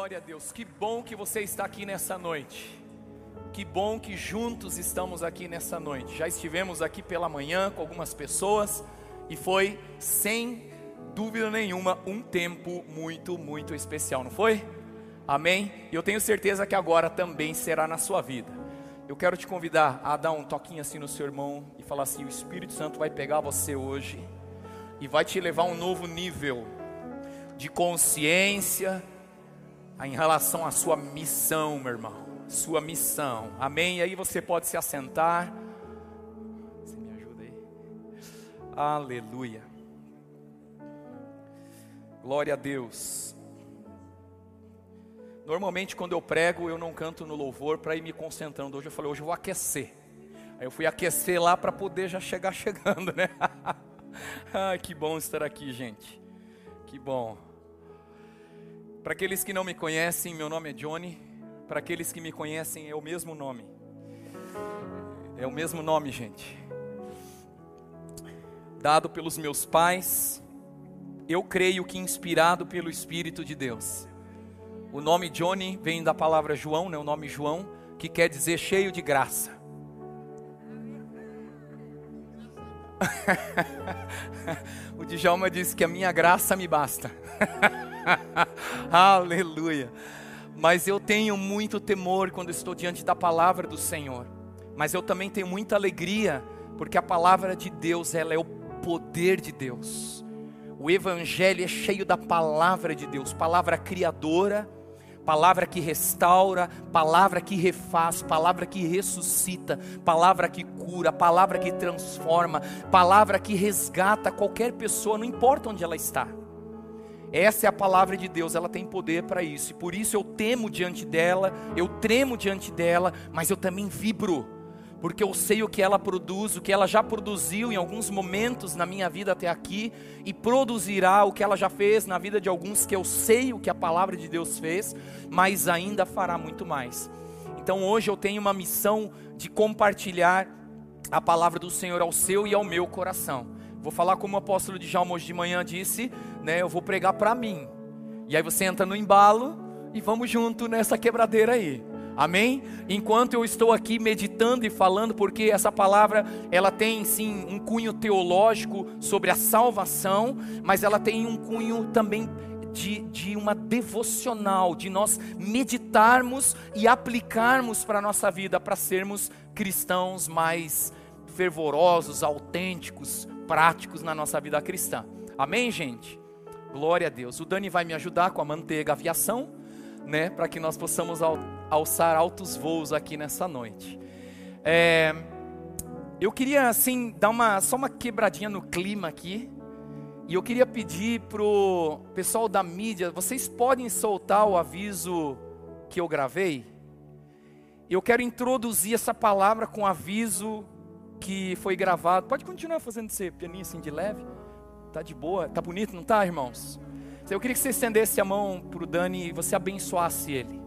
Glória a Deus, que bom que você está aqui nessa noite. Que bom que juntos estamos aqui nessa noite. Já estivemos aqui pela manhã com algumas pessoas e foi, sem dúvida nenhuma, um tempo muito, muito especial, não foi? Amém? E eu tenho certeza que agora também será na sua vida. Eu quero te convidar a dar um toquinho assim no seu irmão e falar assim: o Espírito Santo vai pegar você hoje e vai te levar a um novo nível de consciência em relação à sua missão, meu irmão. Sua missão. Amém? E aí você pode se assentar. Você me ajuda aí? Aleluia. Glória a Deus. Normalmente quando eu prego, eu não canto no louvor para ir me concentrando. Hoje eu falei, hoje eu vou aquecer. Aí eu fui aquecer lá para poder já chegar chegando, né? ah, que bom estar aqui, gente. Que bom. Para aqueles que não me conhecem, meu nome é Johnny. Para aqueles que me conhecem, é o mesmo nome. É o mesmo nome, gente. Dado pelos meus pais, eu creio que inspirado pelo Espírito de Deus. O nome Johnny vem da palavra João, né? O nome João, que quer dizer cheio de graça. o Djalma disse que a minha graça me basta. Aleluia. Mas eu tenho muito temor quando estou diante da palavra do Senhor. Mas eu também tenho muita alegria, porque a palavra de Deus, ela é o poder de Deus. O evangelho é cheio da palavra de Deus, palavra criadora, palavra que restaura, palavra que refaz, palavra que ressuscita, palavra que cura, palavra que transforma, palavra que resgata qualquer pessoa, não importa onde ela está. Essa é a palavra de Deus, ela tem poder para isso. E por isso eu temo diante dela, eu tremo diante dela, mas eu também vibro, porque eu sei o que ela produz, o que ela já produziu em alguns momentos na minha vida até aqui, e produzirá o que ela já fez na vida de alguns que eu sei o que a palavra de Deus fez, mas ainda fará muito mais. Então hoje eu tenho uma missão de compartilhar a palavra do Senhor ao seu e ao meu coração. Vou falar como o apóstolo de Jalmo hoje de manhã disse, né? Eu vou pregar para mim. E aí você entra no embalo e vamos junto nessa quebradeira aí. Amém? Enquanto eu estou aqui meditando e falando, porque essa palavra ela tem sim um cunho teológico sobre a salvação, mas ela tem um cunho também de, de uma devocional, de nós meditarmos e aplicarmos para a nossa vida, para sermos cristãos mais fervorosos, autênticos, práticos na nossa vida cristã. Amém, gente? Glória a Deus. O Dani vai me ajudar com a manteiga aviação, né, para que nós possamos alçar altos voos aqui nessa noite. É, eu queria assim dar uma só uma quebradinha no clima aqui. E eu queria pedir pro pessoal da mídia, vocês podem soltar o aviso que eu gravei? Eu quero introduzir essa palavra com aviso que foi gravado. Pode continuar fazendo esse pianinho assim de leve. Tá de boa, tá bonito, não tá, irmãos? Eu queria que você estendesse a mão para o Dani e você abençoasse ele.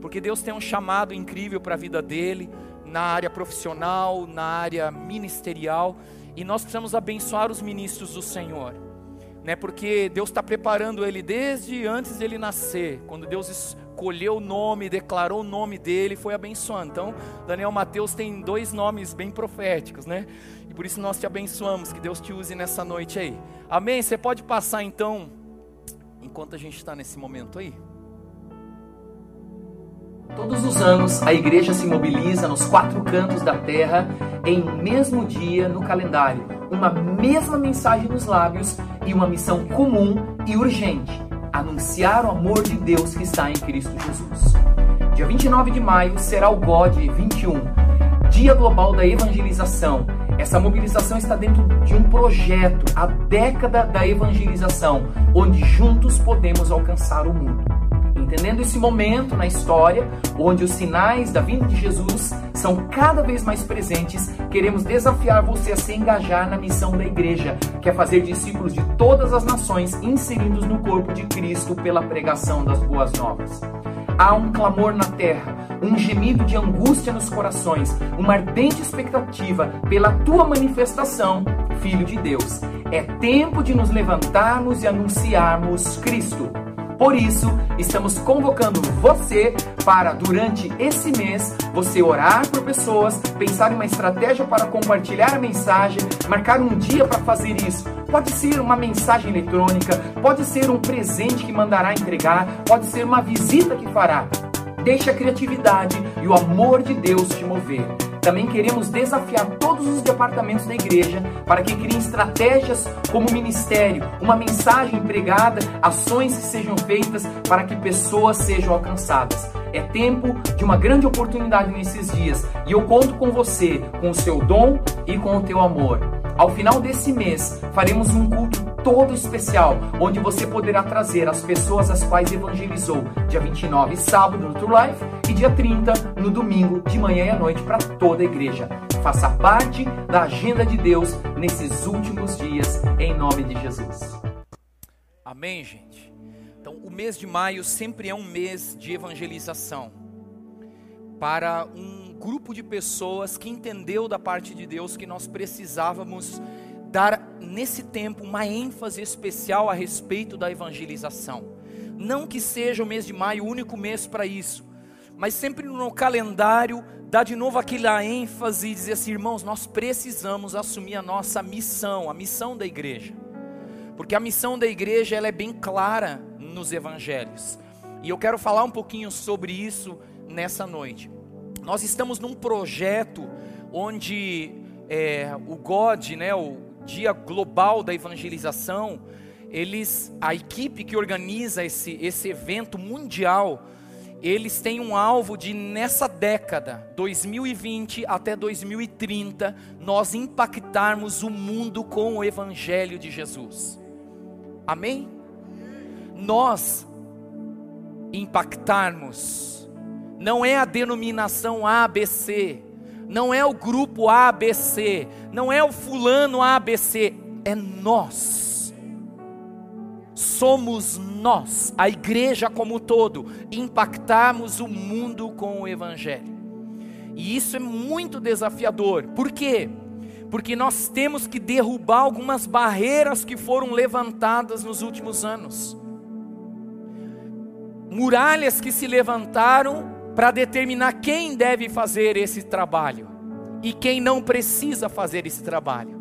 Porque Deus tem um chamado incrível para a vida dele, na área profissional, na área ministerial, e nós precisamos abençoar os ministros do Senhor. Né? Porque Deus está preparando ele desde antes dele nascer, quando Deus escolheu o nome, declarou o nome dele, foi abençoando. Então, Daniel Mateus tem dois nomes bem proféticos, né? E por isso nós te abençoamos, que Deus te use nessa noite aí. Amém? Você pode passar então, enquanto a gente está nesse momento aí. Todos os anos, a igreja se mobiliza nos quatro cantos da terra em um mesmo dia no calendário, uma mesma mensagem nos lábios e uma missão comum e urgente anunciar o amor de Deus que está em Cristo Jesus. Dia 29 de maio será o God 21, Dia Global da Evangelização. Essa mobilização está dentro de um projeto, a década da evangelização, onde juntos podemos alcançar o mundo. Entendendo esse momento na história, onde os sinais da vinda de Jesus são cada vez mais presentes, queremos desafiar você a se engajar na missão da igreja, que é fazer discípulos de todas as nações inseridos no corpo de Cristo pela pregação das boas novas. Há um clamor na terra, um gemido de angústia nos corações, uma ardente expectativa pela tua manifestação, Filho de Deus. É tempo de nos levantarmos e anunciarmos Cristo. Por isso, estamos convocando você para, durante esse mês, você orar por pessoas, pensar em uma estratégia para compartilhar a mensagem, marcar um dia para fazer isso. Pode ser uma mensagem eletrônica, pode ser um presente que mandará entregar, pode ser uma visita que fará. Deixe a criatividade e o amor de Deus te mover. Também queremos desafiar todos os departamentos da igreja para que criem estratégias como ministério, uma mensagem empregada, ações que sejam feitas para que pessoas sejam alcançadas. É tempo de uma grande oportunidade nesses dias e eu conto com você, com o seu dom e com o teu amor. Ao final desse mês, faremos um culto todo especial, onde você poderá trazer as pessoas as quais evangelizou. Dia 29, sábado, no True Life, e dia 30, no domingo, de manhã e à noite, para toda a igreja. Faça parte da agenda de Deus nesses últimos dias, em nome de Jesus. Amém, gente? Então, o mês de maio sempre é um mês de evangelização para um grupo de pessoas que entendeu da parte de Deus que nós precisávamos dar nesse tempo uma ênfase especial a respeito da evangelização. Não que seja o mês de maio o único mês para isso, mas sempre no calendário dá de novo aquela ênfase e dizer assim, irmãos, nós precisamos assumir a nossa missão, a missão da igreja. Porque a missão da igreja ela é bem clara nos evangelhos. E eu quero falar um pouquinho sobre isso nessa noite. Nós estamos num projeto onde é, o God, né, o Dia Global da Evangelização, eles, a equipe que organiza esse, esse evento mundial, eles têm um alvo de nessa década, 2020 até 2030, nós impactarmos o mundo com o Evangelho de Jesus. Amém? Nós impactarmos, não é a denominação ABC, não é o grupo ABC, não é o fulano ABC, é nós. Somos nós, a igreja como um todo, impactarmos o mundo com o evangelho. E isso é muito desafiador. Por quê? Porque nós temos que derrubar algumas barreiras que foram levantadas nos últimos anos. Muralhas que se levantaram para determinar quem deve fazer esse trabalho e quem não precisa fazer esse trabalho.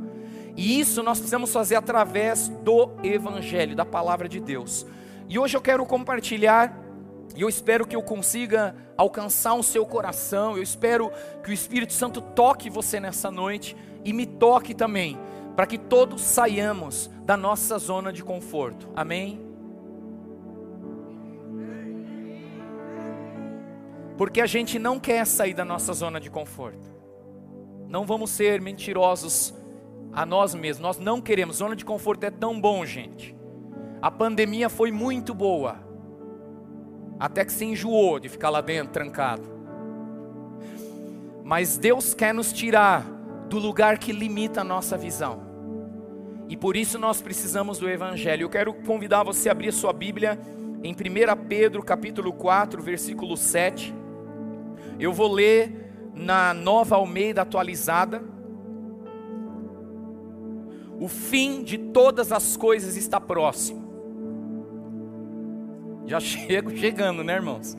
E isso nós precisamos fazer através do Evangelho, da palavra de Deus. E hoje eu quero compartilhar, e eu espero que eu consiga alcançar o seu coração, eu espero que o Espírito Santo toque você nessa noite e me toque também, para que todos saiamos da nossa zona de conforto. Amém? Porque a gente não quer sair da nossa zona de conforto. Não vamos ser mentirosos a nós mesmos. Nós não queremos. Zona de conforto é tão bom, gente. A pandemia foi muito boa. Até que se enjoou de ficar lá dentro trancado. Mas Deus quer nos tirar do lugar que limita a nossa visão. E por isso nós precisamos do evangelho. Eu quero convidar você a abrir sua Bíblia em 1 Pedro, capítulo 4, versículo 7. Eu vou ler na nova Almeida atualizada. O fim de todas as coisas está próximo. Já chego chegando, né, irmãos?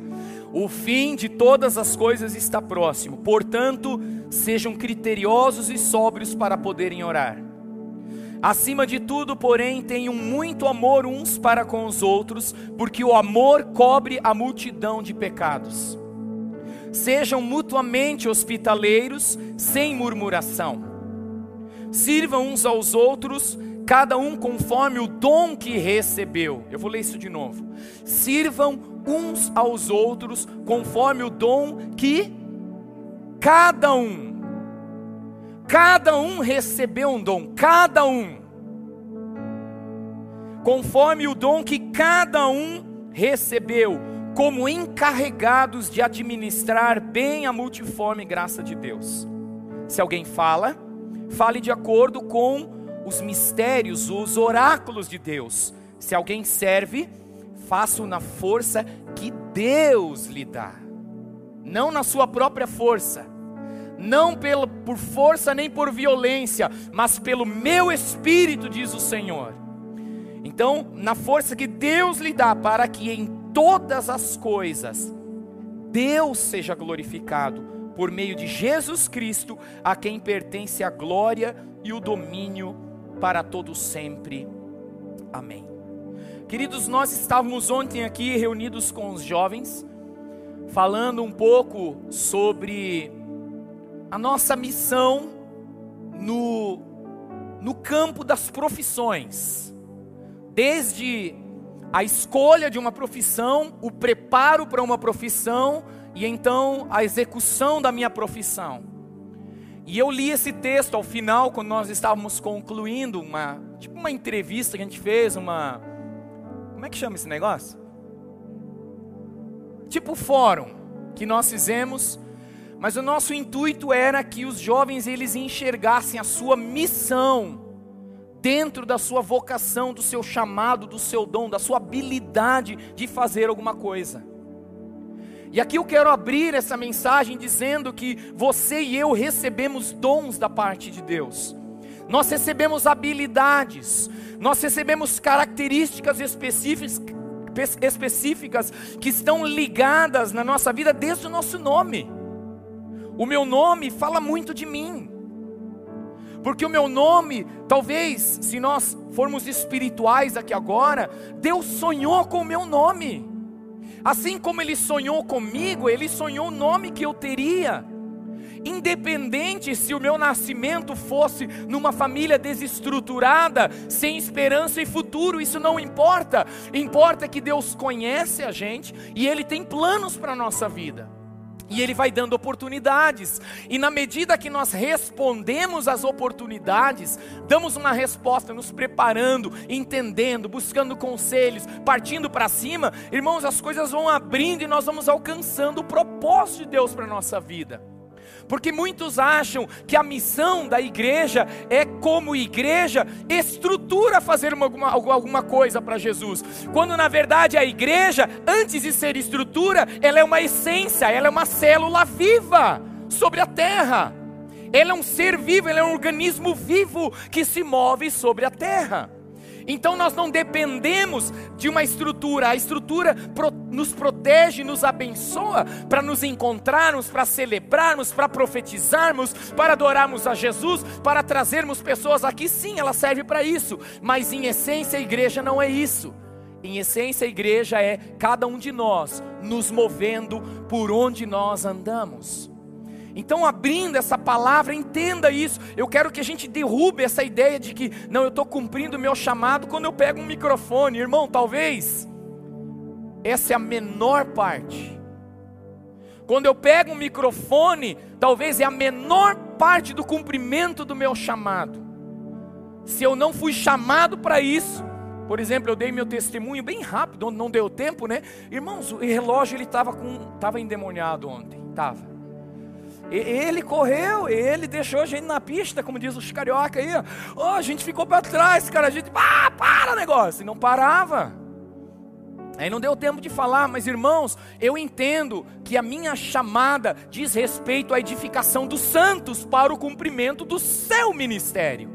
O fim de todas as coisas está próximo. Portanto, sejam criteriosos e sóbrios para poderem orar. Acima de tudo, porém, tenham muito amor uns para com os outros, porque o amor cobre a multidão de pecados. Sejam mutuamente hospitaleiros, sem murmuração. Sirvam uns aos outros, cada um conforme o dom que recebeu. Eu vou ler isso de novo. Sirvam uns aos outros conforme o dom que cada um cada um recebeu um dom, cada um conforme o dom que cada um recebeu como encarregados de administrar bem a multiforme graça de Deus. Se alguém fala, fale de acordo com os mistérios, os oráculos de Deus. Se alguém serve, faça-o na força que Deus lhe dá, não na sua própria força, não pelo, por força nem por violência, mas pelo meu espírito, diz o Senhor. Então, na força que Deus lhe dá para que em todas as coisas Deus seja glorificado por meio de Jesus Cristo, a quem pertence a glória e o domínio para todo sempre. Amém. Queridos, nós estávamos ontem aqui reunidos com os jovens, falando um pouco sobre a nossa missão no, no campo das profissões, desde a escolha de uma profissão, o preparo para uma profissão e então a execução da minha profissão. E eu li esse texto ao final, quando nós estávamos concluindo uma, tipo uma entrevista que a gente fez, uma. Como é que chama esse negócio? Tipo fórum que nós fizemos, mas o nosso intuito era que os jovens eles enxergassem a sua missão dentro da sua vocação, do seu chamado, do seu dom, da sua habilidade de fazer alguma coisa. E aqui eu quero abrir essa mensagem dizendo que você e eu recebemos dons da parte de Deus. Nós recebemos habilidades, nós recebemos características específicas, específicas que estão ligadas na nossa vida desde o nosso nome. O meu nome fala muito de mim. Porque o meu nome, talvez, se nós formos espirituais aqui agora, Deus sonhou com o meu nome. Assim como ele sonhou comigo, ele sonhou o nome que eu teria. Independente se o meu nascimento fosse numa família desestruturada, sem esperança e futuro, isso não importa. Importa que Deus conhece a gente e Ele tem planos para a nossa vida. E Ele vai dando oportunidades. E na medida que nós respondemos às oportunidades, damos uma resposta, nos preparando, entendendo, buscando conselhos, partindo para cima, irmãos, as coisas vão abrindo e nós vamos alcançando o propósito de Deus para a nossa vida. Porque muitos acham que a missão da igreja é, como igreja, estrutura fazer uma, alguma, alguma coisa para Jesus. Quando na verdade a igreja, antes de ser estrutura, ela é uma essência, ela é uma célula viva sobre a terra. Ela é um ser vivo, ela é um organismo vivo que se move sobre a terra. Então nós não dependemos de uma estrutura, a estrutura nos protege, nos abençoa para nos encontrarmos, para celebrarmos, para profetizarmos, para adorarmos a Jesus, para trazermos pessoas aqui. Sim, ela serve para isso, mas em essência a igreja não é isso. Em essência, a igreja é cada um de nós nos movendo por onde nós andamos. Então, abrindo essa palavra, entenda isso. Eu quero que a gente derrube essa ideia de que, não, eu estou cumprindo o meu chamado quando eu pego um microfone. Irmão, talvez essa é a menor parte. Quando eu pego um microfone, talvez é a menor parte do cumprimento do meu chamado. Se eu não fui chamado para isso, por exemplo, eu dei meu testemunho bem rápido, não deu tempo, né? Irmãos, o relógio ele estava com, estava endemoniado ontem, estava. Ele correu, ele deixou a gente na pista, como diz os carioca aí. Oh, a gente ficou para trás, cara. A gente, ah, para negócio. E não parava. Aí não deu tempo de falar, mas irmãos, eu entendo que a minha chamada diz respeito à edificação dos santos para o cumprimento do seu ministério.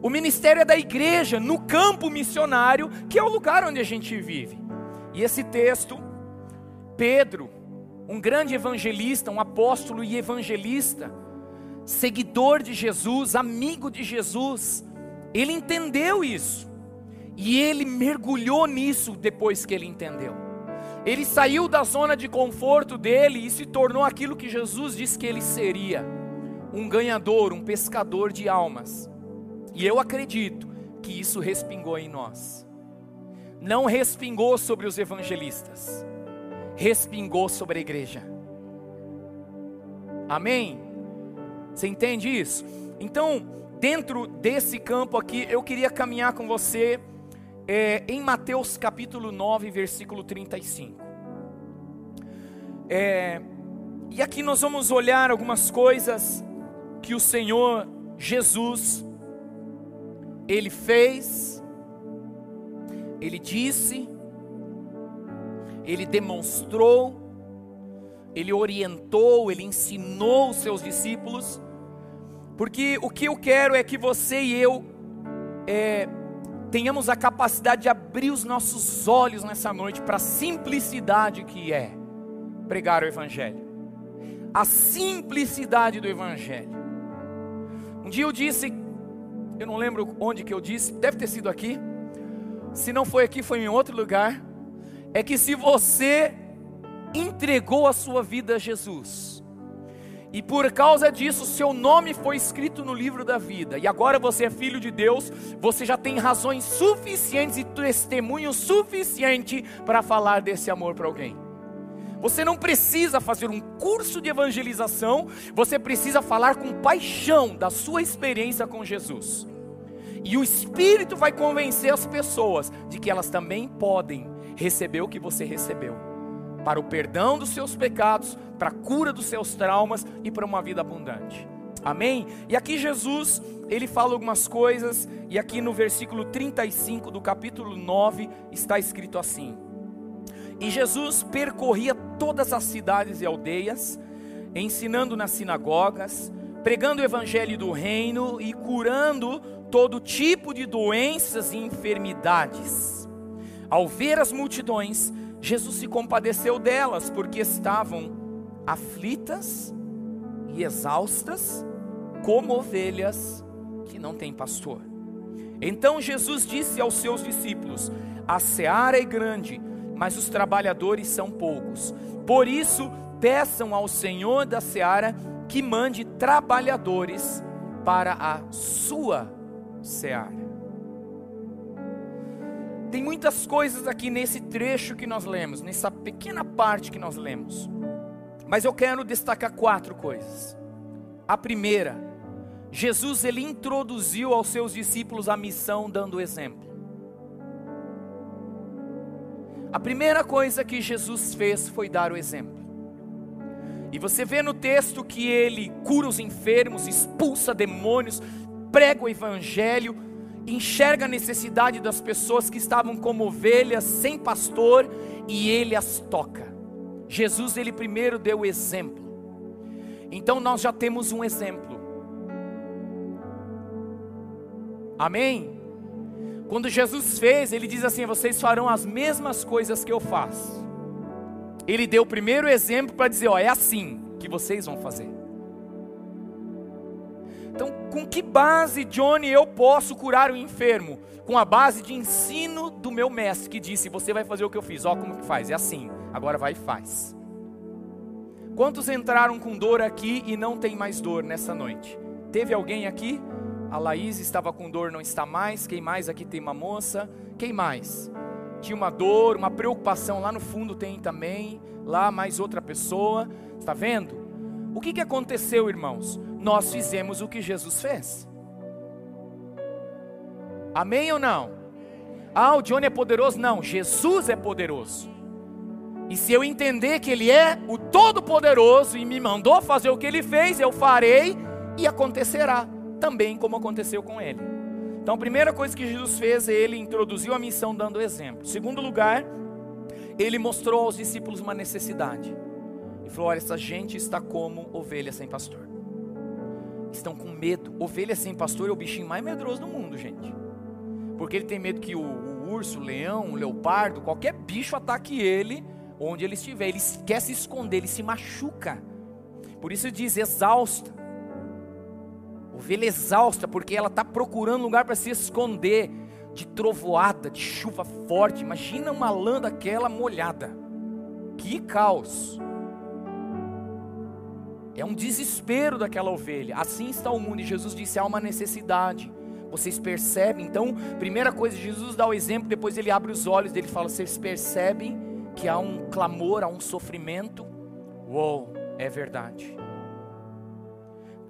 O ministério é da igreja, no campo missionário, que é o lugar onde a gente vive. E esse texto, Pedro, um grande evangelista, um apóstolo e evangelista, seguidor de Jesus, amigo de Jesus, ele entendeu isso. E ele mergulhou nisso depois que ele entendeu. Ele saiu da zona de conforto dele e se tornou aquilo que Jesus disse que ele seria: um ganhador, um pescador de almas. E eu acredito que isso respingou em nós. Não respingou sobre os evangelistas, respingou sobre a igreja. Amém? Você entende isso? Então, dentro desse campo aqui, eu queria caminhar com você é, em Mateus capítulo 9, versículo 35. É, e aqui nós vamos olhar algumas coisas que o Senhor Jesus, Ele fez, Ele disse, ele demonstrou, ele orientou, ele ensinou os seus discípulos, porque o que eu quero é que você e eu é, tenhamos a capacidade de abrir os nossos olhos nessa noite para a simplicidade que é pregar o Evangelho. A simplicidade do Evangelho. Um dia eu disse, eu não lembro onde que eu disse, deve ter sido aqui. Se não foi aqui, foi em outro lugar. É que se você entregou a sua vida a Jesus, e por causa disso, seu nome foi escrito no livro da vida. E agora você é filho de Deus, você já tem razões suficientes e testemunho suficiente para falar desse amor para alguém. Você não precisa fazer um curso de evangelização, você precisa falar com paixão da sua experiência com Jesus. E o Espírito vai convencer as pessoas de que elas também podem receber o que você recebeu para o perdão dos seus pecados, para a cura dos seus traumas e para uma vida abundante. Amém? E aqui Jesus, ele fala algumas coisas, e aqui no versículo 35 do capítulo 9 está escrito assim: E Jesus percorria todas as cidades e aldeias, ensinando nas sinagogas, pregando o evangelho do reino e curando todo tipo de doenças e enfermidades. Ao ver as multidões, Jesus se compadeceu delas, porque estavam aflitas e exaustas, como ovelhas que não têm pastor. Então Jesus disse aos seus discípulos: A seara é grande, mas os trabalhadores são poucos. Por isso, peçam ao Senhor da seara que mande trabalhadores para a sua seara. Tem muitas coisas aqui nesse trecho que nós lemos, nessa pequena parte que nós lemos. Mas eu quero destacar quatro coisas. A primeira, Jesus ele introduziu aos seus discípulos a missão dando exemplo. A primeira coisa que Jesus fez foi dar o exemplo. E você vê no texto que ele cura os enfermos, expulsa demônios, prega o evangelho, enxerga a necessidade das pessoas que estavam como ovelhas sem pastor e ele as toca. Jesus ele primeiro deu o exemplo. Então nós já temos um exemplo. Amém? Quando Jesus fez, ele diz assim: vocês farão as mesmas coisas que eu faço. Ele deu o primeiro exemplo para dizer: ó, é assim que vocês vão fazer. Com que base, Johnny, eu posso curar o enfermo? Com a base de ensino do meu mestre, que disse: Você vai fazer o que eu fiz. Ó, como que faz? É assim. Agora vai e faz. Quantos entraram com dor aqui e não tem mais dor nessa noite? Teve alguém aqui? A Laís estava com dor, não está mais. Quem mais aqui tem uma moça? Quem mais? Tinha uma dor, uma preocupação lá no fundo tem também. Lá mais outra pessoa. Está vendo? O que, que aconteceu, irmãos? Nós fizemos o que Jesus fez. Amém ou não? Ah, o Johnny é poderoso? Não, Jesus é poderoso. E se eu entender que Ele é o Todo-Poderoso e me mandou fazer o que Ele fez, eu farei e acontecerá também como aconteceu com Ele. Então, a primeira coisa que Jesus fez, Ele introduziu a missão dando exemplo. Segundo lugar, Ele mostrou aos discípulos uma necessidade falou: Olha, essa gente está como ovelha sem pastor. Estão com medo. Ovelha sem pastor é o bichinho mais medroso do mundo, gente. Porque ele tem medo que o, o urso, o leão, o leopardo, qualquer bicho ataque ele onde ele estiver. Ele quer se esconder, ele se machuca. Por isso diz exausta. Ovelha exausta, porque ela está procurando lugar para se esconder de trovoada, de chuva forte. Imagina uma lã daquela molhada. Que caos. É um desespero daquela ovelha. Assim está o mundo. E Jesus disse: há uma necessidade. Vocês percebem? Então, primeira coisa, Jesus dá o exemplo, depois ele abre os olhos dele fala: Vocês percebem que há um clamor, há um sofrimento? Uou, é verdade.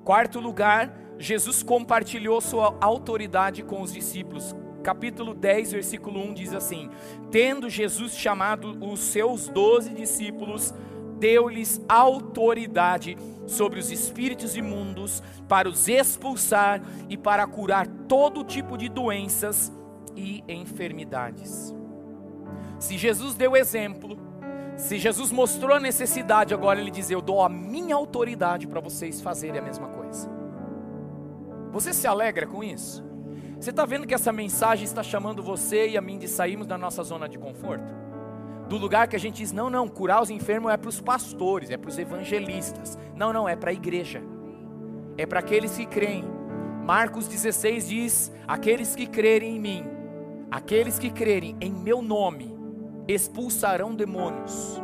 Quarto lugar, Jesus compartilhou sua autoridade com os discípulos. Capítulo 10, versículo 1 diz assim: Tendo Jesus chamado os seus doze discípulos, deu-lhes autoridade sobre os espíritos imundos para os expulsar e para curar todo tipo de doenças e enfermidades. Se Jesus deu exemplo, se Jesus mostrou a necessidade, agora ele diz: Eu dou a minha autoridade para vocês fazerem a mesma coisa. Você se alegra com isso? Você está vendo que essa mensagem está chamando você e a mim de sairmos da nossa zona de conforto? Do lugar que a gente diz, não, não, curar os enfermos é para os pastores, é para os evangelistas. Não, não, é para a igreja. É para aqueles que creem. Marcos 16 diz: Aqueles que crerem em mim, aqueles que crerem em meu nome, expulsarão demônios,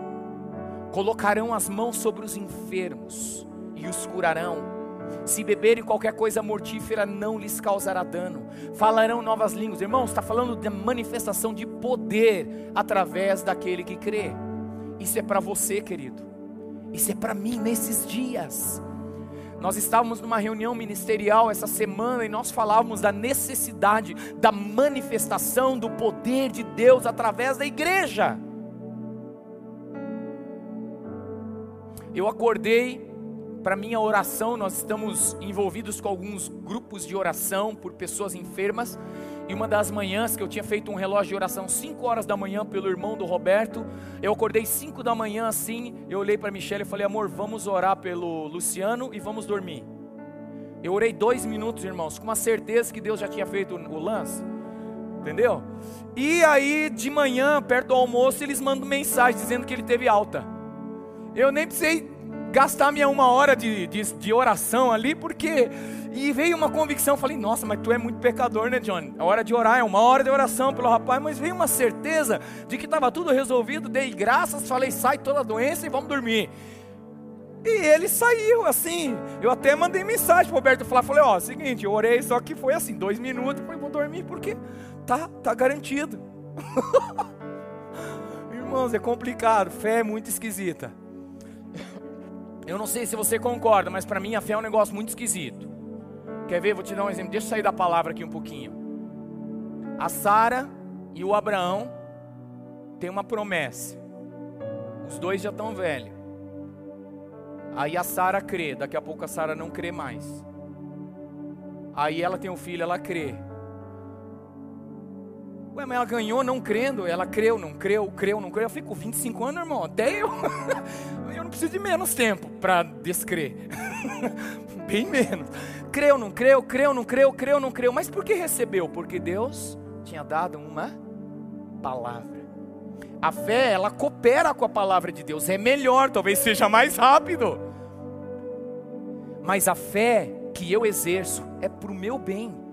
colocarão as mãos sobre os enfermos e os curarão se beberem qualquer coisa mortífera, não lhes causará dano. Falarão novas línguas. Irmãos, está falando de manifestação de poder através daquele que crê. Isso é para você, querido. Isso é para mim nesses dias. Nós estávamos numa reunião ministerial essa semana e nós falávamos da necessidade da manifestação do poder de Deus através da igreja. Eu acordei para minha oração, nós estamos envolvidos com alguns grupos de oração por pessoas enfermas. E uma das manhãs que eu tinha feito um relógio de oração 5 horas da manhã pelo irmão do Roberto, eu acordei 5 da manhã assim, eu olhei para Michelle e falei: "Amor, vamos orar pelo Luciano e vamos dormir". Eu orei dois minutos, irmãos, com uma certeza que Deus já tinha feito o lance. Entendeu? E aí, de manhã, perto do almoço, eles mandam mensagem dizendo que ele teve alta. Eu nem precisei gastar minha uma hora de, de, de, oração ali, porque. E veio uma convicção, falei, nossa, mas tu é muito pecador, né, John? A hora de orar é uma hora de oração pelo rapaz, mas veio uma certeza de que estava tudo resolvido, dei graças, falei, sai toda a doença e vamos dormir. E ele saiu assim. Eu até mandei mensagem pro Roberto falar, falei, ó, seguinte, eu orei, só que foi assim, dois minutos, falei, vou dormir porque tá, tá garantido. Irmãos, é complicado, fé é muito esquisita. Eu não sei se você concorda, mas para mim a fé é um negócio muito esquisito. Quer ver? Vou te dar um exemplo. Deixa eu sair da palavra aqui um pouquinho. A Sara e o Abraão têm uma promessa. Os dois já estão velhos. Aí a Sara crê, daqui a pouco a Sara não crê mais. Aí ela tem um filho, ela crê. Ué, mas ela ganhou não crendo, ela creu, não creu, creu, não creu. Eu fico 25 anos, irmão, até eu. eu não preciso de menos tempo para descrer. Bem menos. Creu, não creu, creu, não creu, creu, não creu. Mas por que recebeu? Porque Deus tinha dado uma palavra. A fé, ela coopera com a palavra de Deus. É melhor, talvez seja mais rápido. Mas a fé que eu exerço é para o meu bem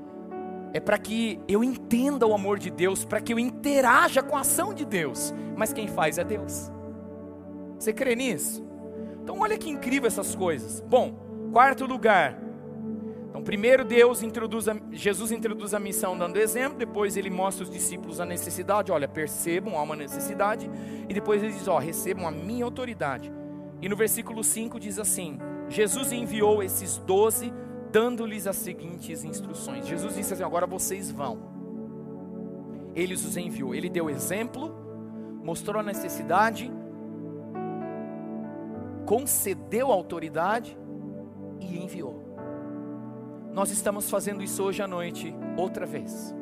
é para que eu entenda o amor de Deus, para que eu interaja com a ação de Deus. Mas quem faz é Deus. Você crê nisso? Então olha que incrível essas coisas. Bom, quarto lugar. Então primeiro Deus introduz a, Jesus introduz a missão dando exemplo, depois ele mostra os discípulos a necessidade, olha, percebam, há uma necessidade, e depois ele diz, ó, recebam a minha autoridade. E no versículo 5 diz assim: Jesus enviou esses doze dando-lhes as seguintes instruções. Jesus disse assim: agora vocês vão. Ele os enviou, ele deu exemplo, mostrou a necessidade, concedeu autoridade e enviou. Nós estamos fazendo isso hoje à noite, outra vez.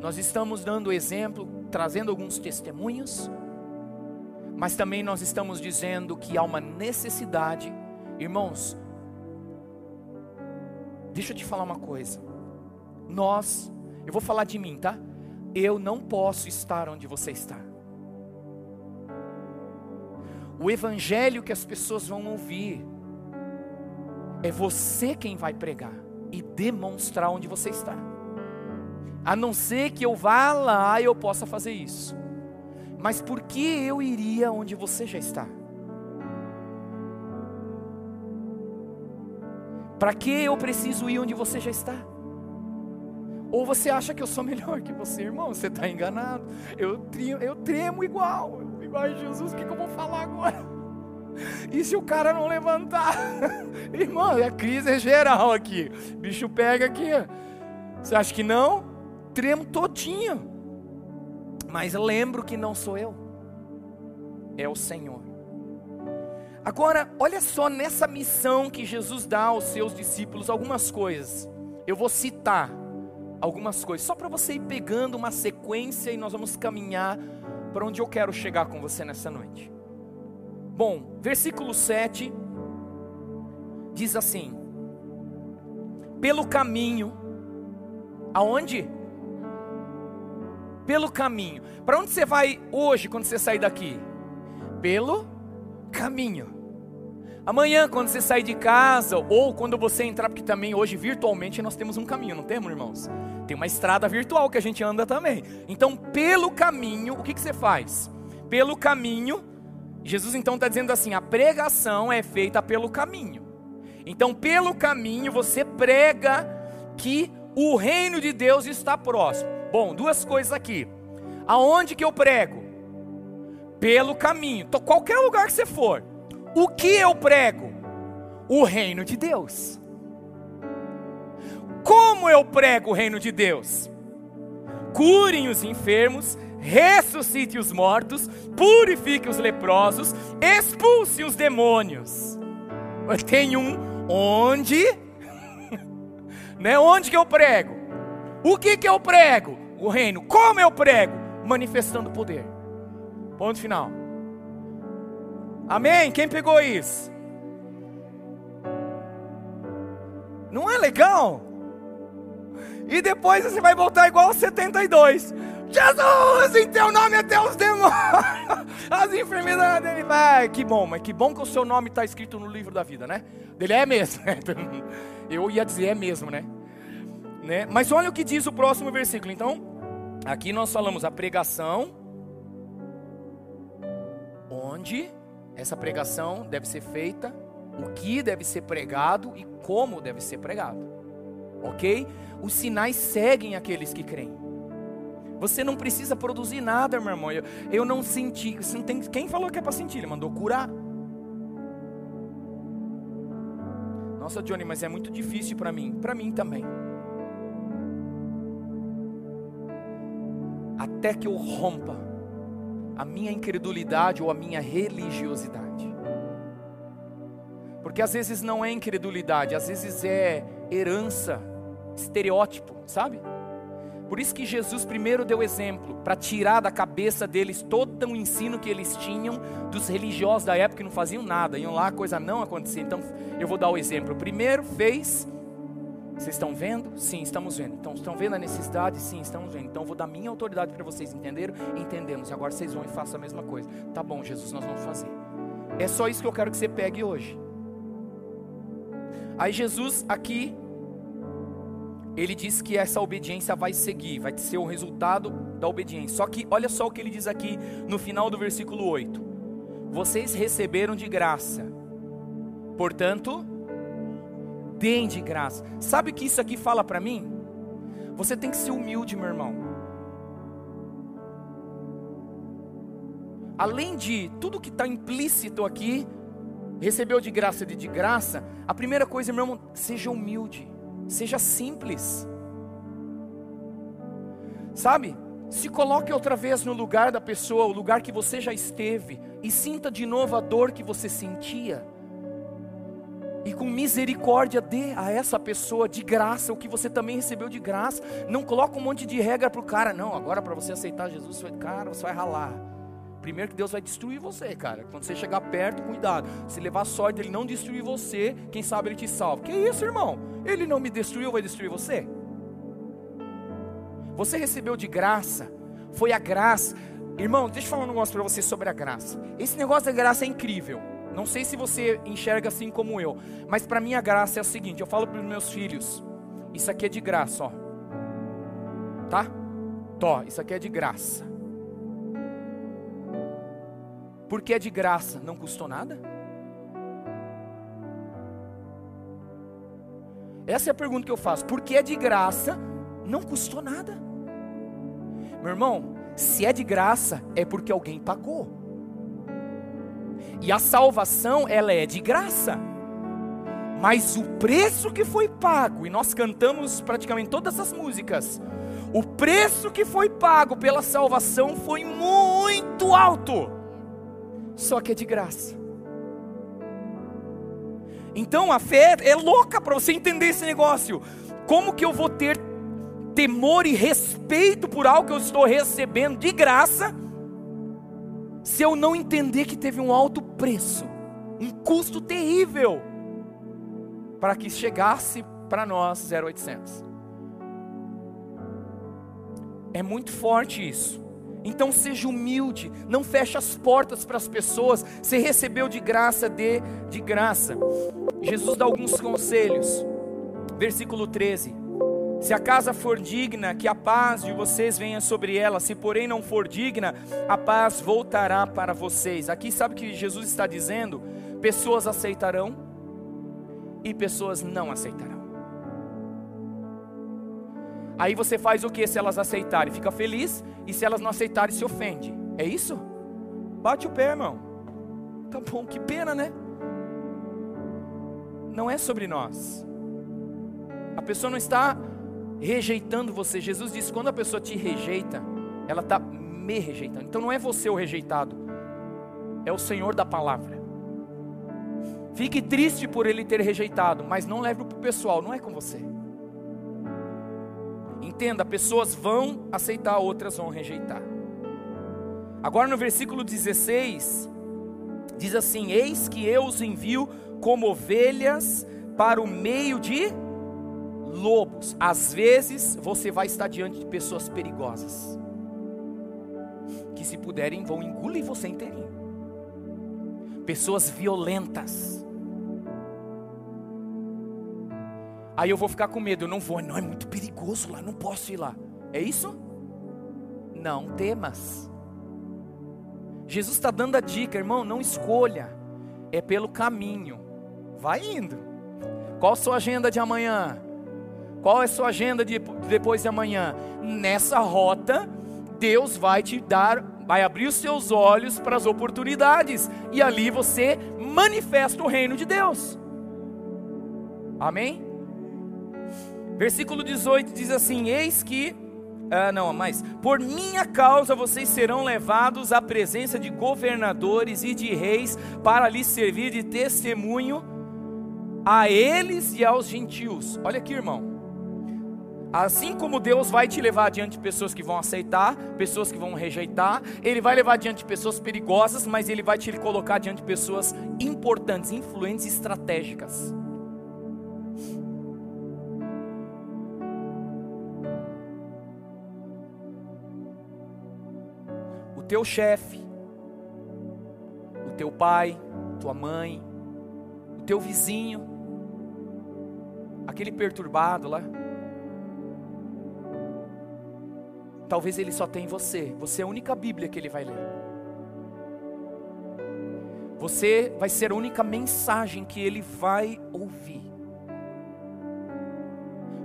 Nós estamos dando exemplo, trazendo alguns testemunhos, mas também nós estamos dizendo que há uma necessidade, irmãos, Deixa eu te falar uma coisa. Nós, eu vou falar de mim, tá? Eu não posso estar onde você está. O evangelho que as pessoas vão ouvir é você quem vai pregar e demonstrar onde você está. A não ser que eu vá lá e eu possa fazer isso. Mas por que eu iria onde você já está? Para que eu preciso ir onde você já está? Ou você acha que eu sou melhor que você, irmão? Você está enganado. Eu tremo, eu tremo igual, igual a Jesus. O que, que eu vou falar agora? E se o cara não levantar? Irmão, a crise é geral aqui. Bicho pega aqui. Você acha que não? Tremo todinho. Mas lembro que não sou eu. É o Senhor. Agora, olha só nessa missão que Jesus dá aos seus discípulos algumas coisas. Eu vou citar algumas coisas, só para você ir pegando uma sequência e nós vamos caminhar para onde eu quero chegar com você nessa noite. Bom, versículo 7 diz assim: Pelo caminho Aonde? Pelo caminho. Para onde você vai hoje quando você sair daqui? Pelo caminho. Amanhã, quando você sair de casa, ou quando você entrar, porque também hoje virtualmente nós temos um caminho, não temos, irmãos? Tem uma estrada virtual que a gente anda também. Então, pelo caminho, o que, que você faz? Pelo caminho, Jesus então está dizendo assim: a pregação é feita pelo caminho. Então, pelo caminho, você prega que o reino de Deus está próximo. Bom, duas coisas aqui. Aonde que eu prego? Pelo caminho. Então, qualquer lugar que você for. O que eu prego? O reino de Deus. Como eu prego o reino de Deus? Curem os enfermos, ressuscite os mortos, purifique os leprosos, expulse os demônios. Tem um onde, né? Onde que eu prego? O que que eu prego? O reino. Como eu prego? Manifestando poder. Ponto final. Amém? Quem pegou isso? Não é legal? E depois você vai voltar igual aos 72. Jesus, em teu nome até os demônios, as enfermidades dele. Vai, que bom, mas que bom que o seu nome está escrito no livro da vida, né? Dele é mesmo. Eu ia dizer é mesmo, né? né? Mas olha o que diz o próximo versículo. Então, aqui nós falamos a pregação, onde essa pregação deve ser feita, o que deve ser pregado e como deve ser pregado. Ok? Os sinais seguem aqueles que creem. Você não precisa produzir nada, meu irmão. Eu, eu não senti. Não tem, quem falou que é para sentir? Ele mandou curar. Nossa, Johnny, mas é muito difícil para mim. Para mim também. Até que eu rompa a minha incredulidade ou a minha religiosidade. Porque às vezes não é incredulidade, às vezes é herança, estereótipo, sabe? Por isso que Jesus primeiro deu exemplo, para tirar da cabeça deles todo o ensino que eles tinham dos religiosos da época que não faziam nada, iam lá, a coisa não acontecia. Então eu vou dar o exemplo. Primeiro fez, vocês estão vendo? Sim, estamos vendo. Então estão vendo a necessidade? Sim, estamos vendo. Então eu vou dar minha autoridade para vocês, entenderam? Entendemos. Agora vocês vão e façam a mesma coisa. Tá bom, Jesus, nós vamos fazer. É só isso que eu quero que você pegue hoje. Aí Jesus aqui ele diz que essa obediência vai seguir, vai ser o resultado da obediência. Só que olha só o que ele diz aqui no final do versículo 8: Vocês receberam de graça, portanto, deem de graça. Sabe o que isso aqui fala para mim? Você tem que ser humilde, meu irmão. Além de tudo que está implícito aqui, recebeu de graça de de graça, a primeira coisa, meu irmão, seja humilde. Seja simples. Sabe? Se coloque outra vez no lugar da pessoa, o lugar que você já esteve, e sinta de novo a dor que você sentia. E com misericórdia dê a essa pessoa de graça o que você também recebeu de graça. Não coloque um monte de regra para o cara, não. Agora para você aceitar Jesus, cara, você vai ralar. Primeiro que Deus vai destruir você, cara. Quando você chegar perto, cuidado. Se levar sorte ele não destruir você, quem sabe ele te salva. Que isso, irmão? Ele não me destruiu, vai destruir você? Você recebeu de graça. Foi a graça. Irmão, deixa eu falar um negócio para você sobre a graça. Esse negócio da graça é incrível. Não sei se você enxerga assim como eu, mas para mim a graça é o seguinte, eu falo para os meus filhos, isso aqui é de graça, ó. Tá? Tó, isso aqui é de graça. Porque é de graça, não custou nada? Essa é a pergunta que eu faço. Porque é de graça, não custou nada. Meu irmão, se é de graça, é porque alguém pagou. E a salvação, ela é de graça. Mas o preço que foi pago, e nós cantamos praticamente todas as músicas, o preço que foi pago pela salvação foi muito alto só que é de graça. Então a fé é louca para você entender esse negócio. Como que eu vou ter temor e respeito por algo que eu estou recebendo de graça, se eu não entender que teve um alto preço, um custo terrível, para que chegasse para nós 0800? É muito forte isso. Então seja humilde, não feche as portas para as pessoas. Você recebeu de graça, dê de graça. Jesus dá alguns conselhos. Versículo 13. Se a casa for digna, que a paz de vocês venha sobre ela. Se porém não for digna, a paz voltará para vocês. Aqui sabe o que Jesus está dizendo? Pessoas aceitarão e pessoas não aceitarão. Aí você faz o que se elas aceitarem? Fica feliz e se elas não aceitarem, se ofende. É isso? Bate o pé, irmão. Tá bom, que pena, né? Não é sobre nós. A pessoa não está rejeitando você. Jesus disse: quando a pessoa te rejeita, ela está me rejeitando. Então não é você o rejeitado, é o Senhor da palavra. Fique triste por ele ter rejeitado, mas não leve para o pessoal, não é com você. Entenda, pessoas vão aceitar, outras vão rejeitar. Agora no versículo 16, diz assim: Eis que eu os envio como ovelhas para o meio de lobos. Às vezes você vai estar diante de pessoas perigosas, que se puderem vão engolir você inteirinho. Pessoas violentas. Aí eu vou ficar com medo, eu não vou, não é muito perigoso lá, não posso ir lá. É isso? Não temas. Jesus está dando a dica, irmão, não escolha, é pelo caminho. Vai indo. Qual a sua agenda de amanhã? Qual é a sua agenda de depois de amanhã? Nessa rota, Deus vai te dar, vai abrir os seus olhos para as oportunidades e ali você manifesta o reino de Deus. Amém? Versículo 18 diz assim: Eis que ah, não, mas por minha causa vocês serão levados à presença de governadores e de reis para lhes servir de testemunho a eles e aos gentios. Olha aqui, irmão. Assim como Deus vai te levar diante de pessoas que vão aceitar, pessoas que vão rejeitar, Ele vai levar diante de pessoas perigosas, mas Ele vai te colocar diante de pessoas importantes, influentes e estratégicas. O teu chefe, o teu pai, tua mãe, o teu vizinho, aquele perturbado lá, Talvez ele só tenha você. Você é a única Bíblia que ele vai ler. Você vai ser a única mensagem que ele vai ouvir.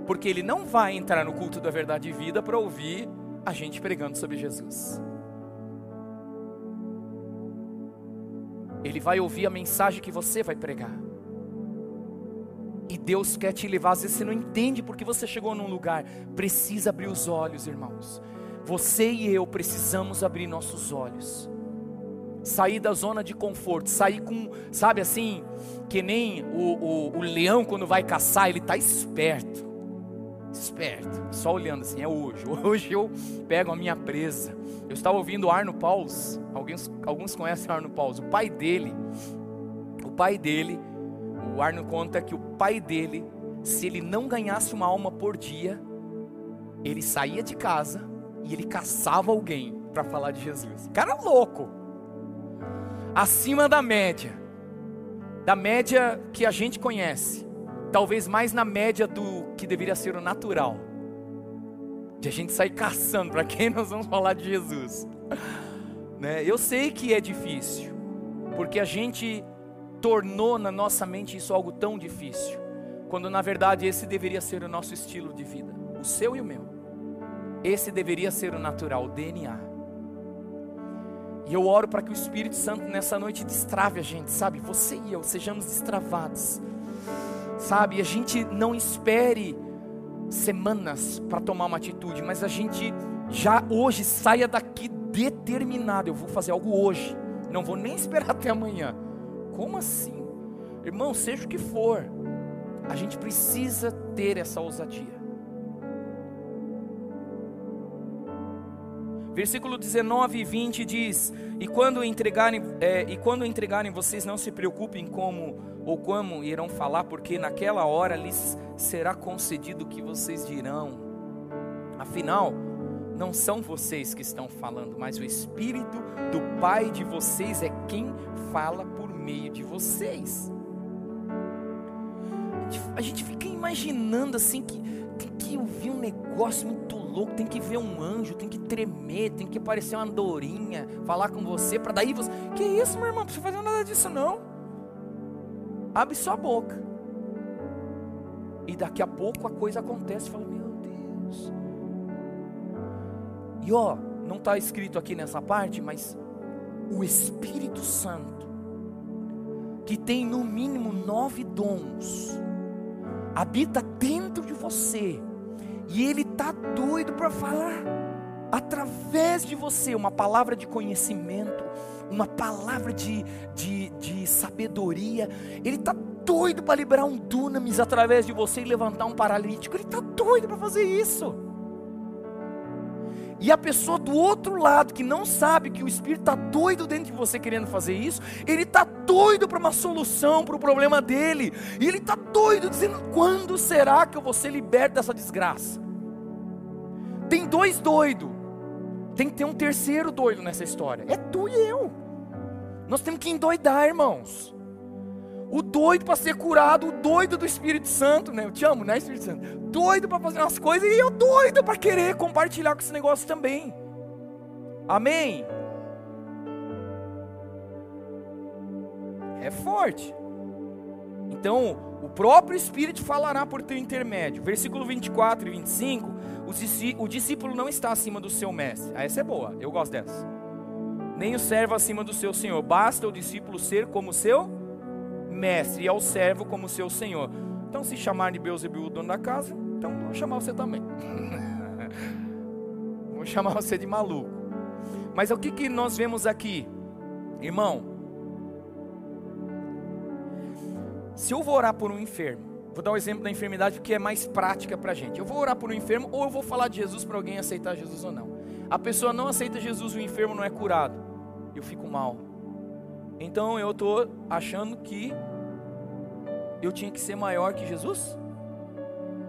Porque ele não vai entrar no culto da verdade e vida para ouvir a gente pregando sobre Jesus. Ele vai ouvir a mensagem que você vai pregar. Deus quer te levar, às vezes você não entende porque você chegou num lugar. Precisa abrir os olhos, irmãos. Você e eu precisamos abrir nossos olhos. Sair da zona de conforto, sair com, sabe assim, que nem o, o, o leão quando vai caçar, ele está esperto. Esperto, só olhando assim, é hoje. Hoje eu pego a minha presa. Eu estava ouvindo Arno Pauls, alguns, alguns conhecem Arno Pauls, o pai dele, o pai dele, o Arno conta que o pai dele, se ele não ganhasse uma alma por dia, ele saía de casa e ele caçava alguém para falar de Jesus. Cara louco. Acima da média. Da média que a gente conhece. Talvez mais na média do que deveria ser o natural. De a gente sair caçando para quem nós vamos falar de Jesus. Né? Eu sei que é difícil, porque a gente tornou na nossa mente isso algo tão difícil, quando na verdade esse deveria ser o nosso estilo de vida, o seu e o meu. Esse deveria ser o natural, o DNA. E eu oro para que o Espírito Santo nessa noite destrave a gente, sabe? Você e eu sejamos destravados, sabe? E a gente não espere semanas para tomar uma atitude, mas a gente já hoje saia daqui determinado. Eu vou fazer algo hoje, não vou nem esperar até amanhã. Como assim? Irmão, seja o que for, a gente precisa ter essa ousadia. Versículo 19 e 20 diz: E quando entregarem, é, e quando entregarem, vocês não se preocupem como ou como irão falar, porque naquela hora lhes será concedido o que vocês dirão. Afinal, não são vocês que estão falando, mas o Espírito do Pai de vocês é quem fala meio de vocês. A gente, a gente fica imaginando assim que tem que ouvir um negócio muito louco, tem que ver um anjo, tem que tremer, tem que aparecer uma andorinha, falar com você, para daí você. Que isso, meu irmão? Não precisa fazer nada disso, não. Abre sua boca. E daqui a pouco a coisa acontece. Fala, meu Deus. E ó, não está escrito aqui nessa parte, mas o Espírito Santo, que tem no mínimo nove dons, habita dentro de você e ele está doido para falar através de você uma palavra de conhecimento, uma palavra de, de, de sabedoria. Ele está doido para liberar um dunamis através de você e levantar um paralítico. Ele está doido para fazer isso. E a pessoa do outro lado, que não sabe que o Espírito está doido dentro de você querendo fazer isso, ele está doido para uma solução para o problema dele. E ele está doido dizendo: quando será que eu vou ser liberto dessa desgraça? Tem dois doidos. Tem que ter um terceiro doido nessa história. É tu e eu. Nós temos que endoidar, irmãos. O doido para ser curado, o doido do Espírito Santo, né? Eu te amo, né, Espírito Santo? Doido para fazer umas coisas e eu doido para querer compartilhar com esse negócio também. Amém? É forte. Então, o próprio Espírito falará por teu intermédio. Versículo 24 e 25, o discípulo não está acima do seu mestre. Ah, essa é boa, eu gosto dessa. Nem o servo acima do seu senhor. Basta o discípulo ser como seu mestre e ao servo como seu senhor. Então, se chamar de Beuzebu o dono da casa, então vou chamar você também. vou chamar você de maluco. Mas o que, que nós vemos aqui, irmão? Se eu vou orar por um enfermo, vou dar o um exemplo da enfermidade porque é mais prática para a gente. Eu vou orar por um enfermo ou eu vou falar de Jesus para alguém aceitar Jesus ou não. A pessoa não aceita Jesus, o enfermo não é curado. Eu fico mal. Então eu estou achando que eu tinha que ser maior que Jesus?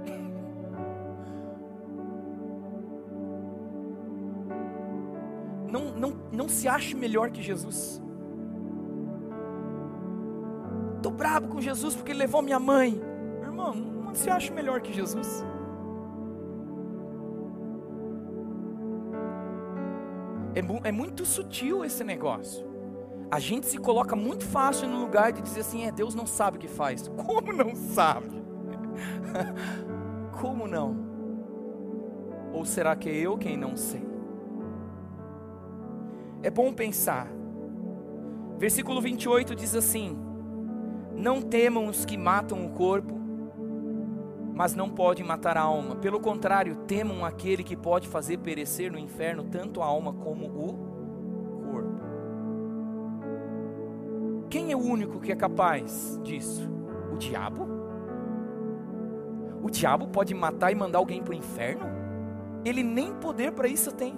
Não, não, não se ache melhor que Jesus. Estou bravo com Jesus porque ele levou minha mãe. Irmão, não se ache melhor que Jesus. É, é muito sutil esse negócio a gente se coloca muito fácil no lugar de dizer assim: é, Deus não sabe o que faz. Como não sabe? Como não? Ou será que é eu quem não sei? É bom pensar. Versículo 28 diz assim: Não temam os que matam o corpo, mas não podem matar a alma. Pelo contrário, temam aquele que pode fazer perecer no inferno tanto a alma como o Quem é o único que é capaz disso? O diabo? O diabo pode matar e mandar alguém para o inferno? Ele nem poder para isso tem.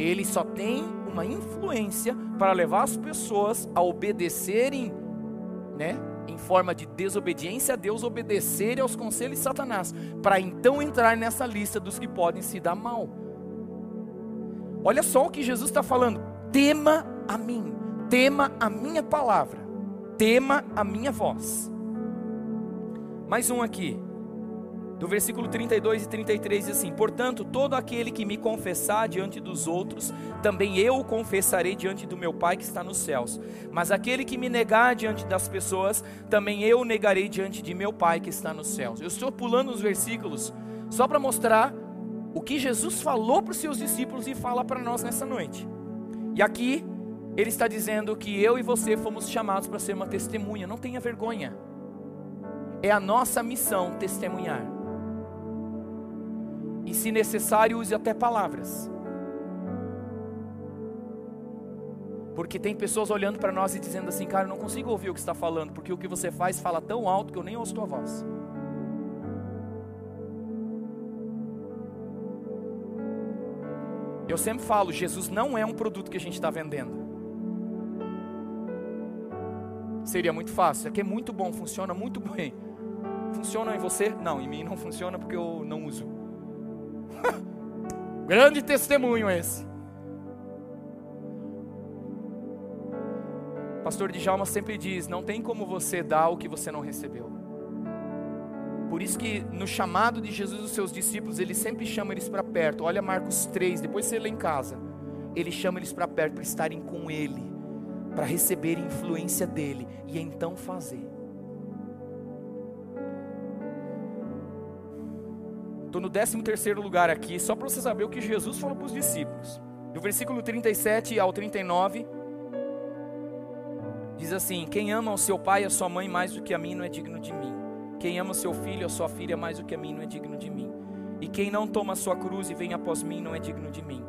Ele só tem uma influência para levar as pessoas a obedecerem, né? Em forma de desobediência a Deus, obedecerem aos conselhos de Satanás, para então entrar nessa lista dos que podem se dar mal. Olha só o que Jesus está falando: tema a mim tema a minha palavra, tema a minha voz. Mais um aqui, do versículo 32 e 33 diz assim: Portanto, todo aquele que me confessar diante dos outros, também eu o confessarei diante do meu Pai que está nos céus. Mas aquele que me negar diante das pessoas, também eu o negarei diante de meu Pai que está nos céus. Eu estou pulando os versículos só para mostrar o que Jesus falou para os seus discípulos e fala para nós nessa noite. E aqui ele está dizendo que eu e você fomos chamados para ser uma testemunha. Não tenha vergonha. É a nossa missão testemunhar. E se necessário, use até palavras. Porque tem pessoas olhando para nós e dizendo assim, cara, eu não consigo ouvir o que está falando, porque o que você faz fala tão alto que eu nem ouço tua voz. Eu sempre falo, Jesus não é um produto que a gente está vendendo seria muito fácil. Isso aqui é muito bom, funciona muito bem. Funciona em você? Não, em mim não funciona porque eu não uso. Grande testemunho esse. Pastor Djalma sempre diz: não tem como você dar o que você não recebeu. Por isso que no chamado de Jesus os seus discípulos, ele sempre chama eles para perto. Olha Marcos 3, depois você lê em casa. Ele chama eles para perto para estarem com ele, para receberem influência dele e então fazer. Estou no 13 terceiro lugar aqui, só para você saber o que Jesus falou para os discípulos. Do versículo 37 ao 39, diz assim: Quem ama o seu pai e a sua mãe mais do que a mim não é digno de mim. Quem ama o seu filho e a sua filha mais do que a mim não é digno de mim. E quem não toma a sua cruz e vem após mim não é digno de mim.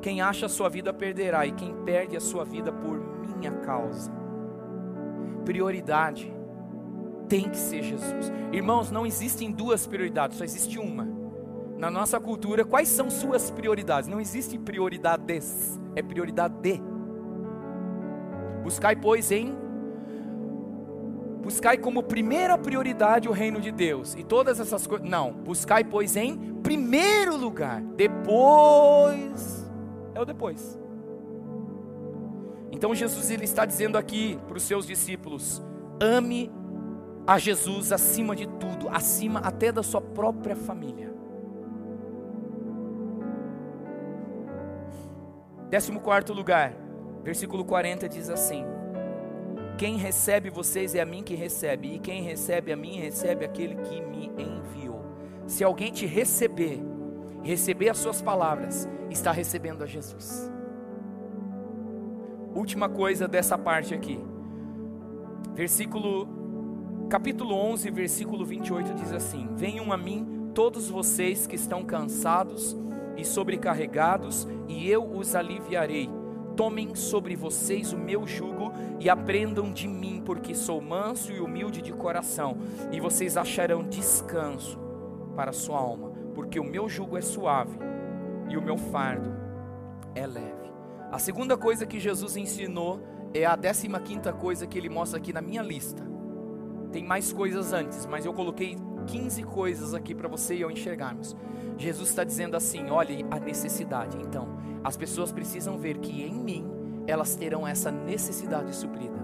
Quem acha a sua vida perderá, e quem perde a sua vida por minha causa. Prioridade tem que ser Jesus. Irmãos, não existem duas prioridades, só existe uma na nossa cultura, quais são suas prioridades? Não existe prioridades, é prioridade de. Buscai, pois, em buscai como primeira prioridade o reino de Deus e todas essas coisas. Não, buscai, pois, em primeiro lugar. Depois é o depois. Então Jesus ele está dizendo aqui para os seus discípulos: ame a Jesus acima de tudo, acima até da sua própria família. Décimo quarto lugar, versículo 40 diz assim: Quem recebe vocês é a mim que recebe, e quem recebe a mim recebe aquele que me enviou. Se alguém te receber, receber as suas palavras, está recebendo a Jesus. Última coisa dessa parte aqui. Versículo capítulo 11, versículo 28 diz assim: Venham a mim todos vocês que estão cansados e sobrecarregados, e eu os aliviarei. Tomem sobre vocês o meu jugo e aprendam de mim, porque sou manso e humilde de coração, e vocês acharão descanso para a sua alma, porque o meu jugo é suave e o meu fardo é leve. A segunda coisa que Jesus ensinou é a décima quinta coisa que ele mostra aqui na minha lista. Tem mais coisas antes, mas eu coloquei 15 coisas aqui para você e eu enxergarmos. Jesus está dizendo assim: olhe a necessidade. Então, as pessoas precisam ver que em mim elas terão essa necessidade suprida.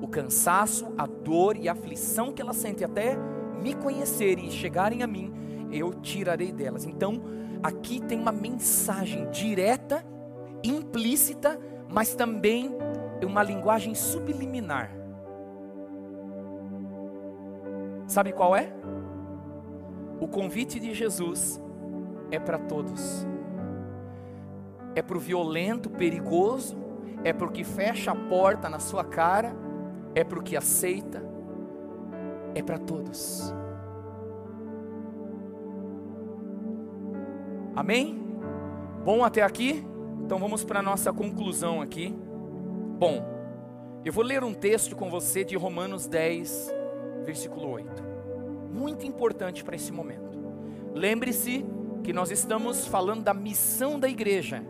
O cansaço, a dor e a aflição que elas sentem até me conhecerem e chegarem a mim, eu tirarei delas. Então, aqui tem uma mensagem direta, implícita, mas também uma linguagem subliminar. Sabe qual é? O convite de Jesus é para todos. É para o violento, perigoso, é para o que fecha a porta na sua cara, é para o que aceita, é para todos. Amém? Bom até aqui? Então vamos para a nossa conclusão aqui. Bom, eu vou ler um texto com você de Romanos 10, versículo 8. Muito importante para esse momento. Lembre-se que nós estamos falando da missão da igreja,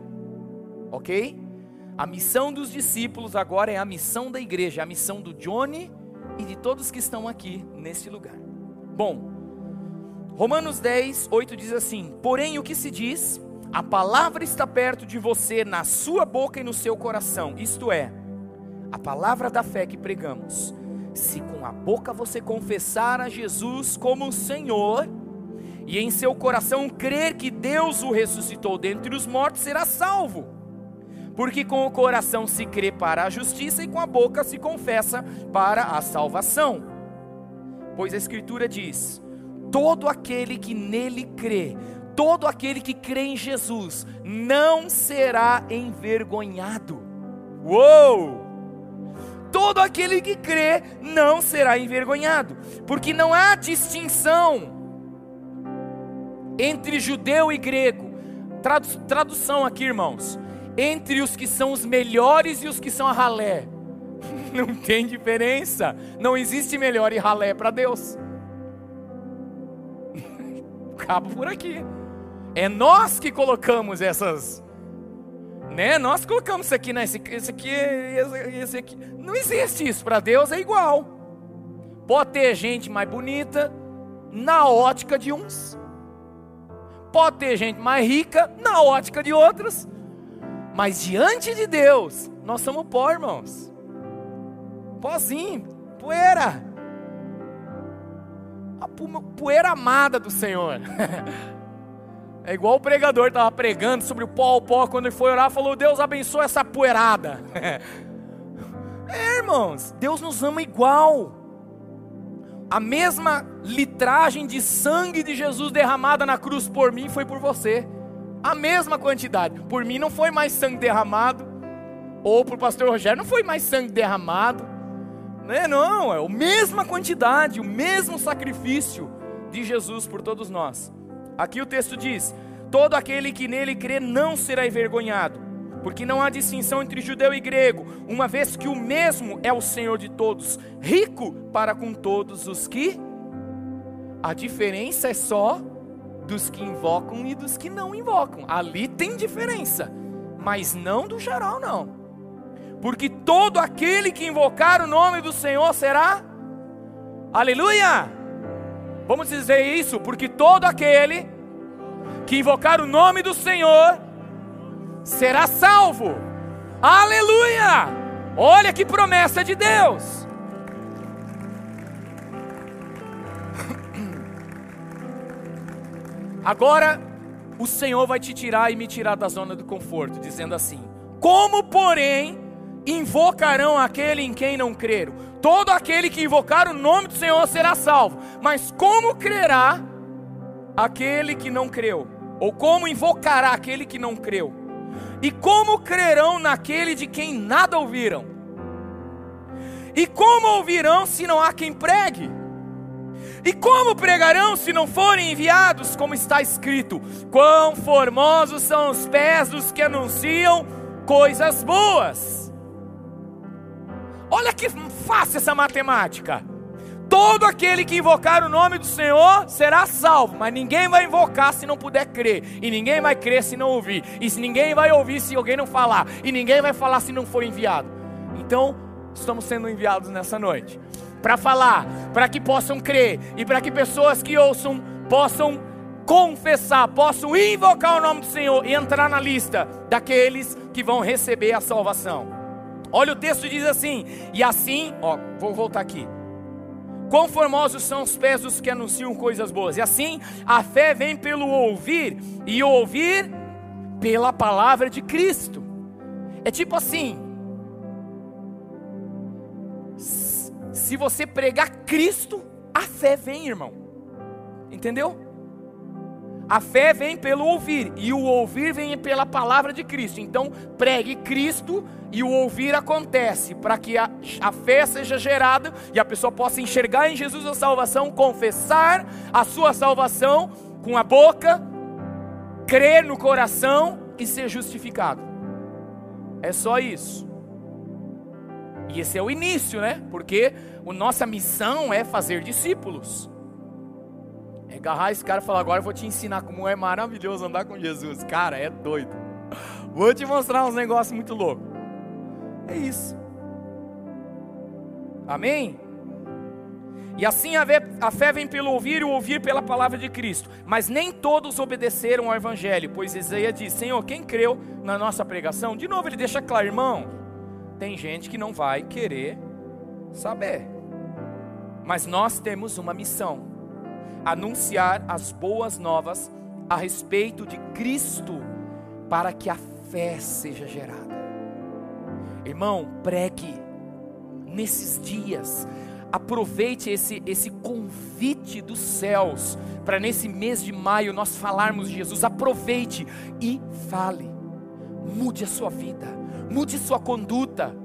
ok? A missão dos discípulos agora é a missão da igreja, a missão do Johnny e de todos que estão aqui nesse lugar. Bom, Romanos 10, 8 diz assim: Porém, o que se diz? A palavra está perto de você, na sua boca e no seu coração, isto é, a palavra da fé que pregamos. Se com a boca você confessar a Jesus como Senhor, e em seu coração crer que Deus o ressuscitou dentre os mortos, será salvo. Porque com o coração se crê para a justiça e com a boca se confessa para a salvação. Pois a Escritura diz: todo aquele que nele crê, todo aquele que crê em Jesus, não será envergonhado. Uou! Todo aquele que crê não será envergonhado, porque não há distinção entre judeu e grego. tradução aqui, irmãos. Entre os que são os melhores e os que são a ralé. Não tem diferença. Não existe melhor e ralé para Deus. Acaba por aqui. É nós que colocamos essas. Né? Nós colocamos isso aqui, né? Esse, esse aqui, esse, aqui. Não existe isso. Para Deus é igual. Pode ter gente mais bonita na ótica de uns Pode ter gente mais rica na ótica de outras, mas diante de Deus, nós somos pó, irmãos. Pozinho, poeira. A poeira amada do Senhor. É igual o pregador estava pregando sobre o pó, o pó, quando ele foi orar, falou: Deus abençoe essa poeirada. É, irmãos, Deus nos ama igual. A mesma litragem de sangue de Jesus derramada na cruz por mim foi por você. A mesma quantidade. Por mim não foi mais sangue derramado. Ou para o pastor Rogério não foi mais sangue derramado. Não é, não, é a mesma quantidade, o mesmo sacrifício de Jesus por todos nós. Aqui o texto diz: Todo aquele que nele crê não será envergonhado, porque não há distinção entre judeu e grego, uma vez que o mesmo é o Senhor de todos, rico para com todos os que. A diferença é só dos que invocam e dos que não invocam. Ali tem diferença, mas não do geral, não. Porque todo aquele que invocar o nome do Senhor será. Aleluia! Vamos dizer isso, porque todo aquele que invocar o nome do Senhor será salvo. Aleluia! Olha que promessa de Deus. Agora, o Senhor vai te tirar e me tirar da zona do conforto, dizendo assim: Como, porém, invocarão aquele em quem não creram? Todo aquele que invocar o nome do Senhor será salvo. Mas como crerá aquele que não creu? Ou como invocará aquele que não creu? E como crerão naquele de quem nada ouviram? E como ouvirão se não há quem pregue? E como pregarão se não forem enviados, como está escrito? Quão formosos são os pés dos que anunciam coisas boas. Olha que fácil essa matemática. Todo aquele que invocar o nome do Senhor será salvo, mas ninguém vai invocar se não puder crer, e ninguém vai crer se não ouvir, e se ninguém vai ouvir se alguém não falar, e ninguém vai falar se não for enviado. Então, estamos sendo enviados nessa noite para falar, para que possam crer e para que pessoas que ouçam possam confessar, possam invocar o nome do Senhor e entrar na lista daqueles que vão receber a salvação. Olha o texto diz assim: "E assim, ó, vou voltar aqui. Quão formosos são os pés dos que anunciam coisas boas. E assim, a fé vem pelo ouvir, e ouvir pela palavra de Cristo. É tipo assim: se você pregar Cristo, a fé vem, irmão. Entendeu? A fé vem pelo ouvir, e o ouvir vem pela palavra de Cristo. Então, pregue Cristo e o ouvir acontece para que a, a, fé seja gerada e a pessoa possa enxergar em Jesus a salvação, confessar a sua salvação com a boca, crer no coração e ser justificado. É só isso. E esse é o início, né? Porque a nossa missão é fazer discípulos. É agarrar esse cara e falar: agora eu vou te ensinar como é maravilhoso andar com Jesus. Cara, é doido. Vou te mostrar uns negócios muito loucos. É isso. Amém? E assim a, fé vem pelo ouvir e o ouvir pela palavra de Cristo. Mas nem todos obedeceram ao Evangelho, pois Isaías diz: Senhor, quem creu na nossa pregação? De novo, ele deixa claro, irmão. Tem gente que não vai querer saber. Mas nós temos uma missão anunciar as boas novas a respeito de Cristo, para que a fé seja gerada. Irmão, pregue nesses dias, aproveite esse, esse convite dos céus, para nesse mês de maio nós falarmos de Jesus. Aproveite e fale, mude a sua vida, mude sua conduta,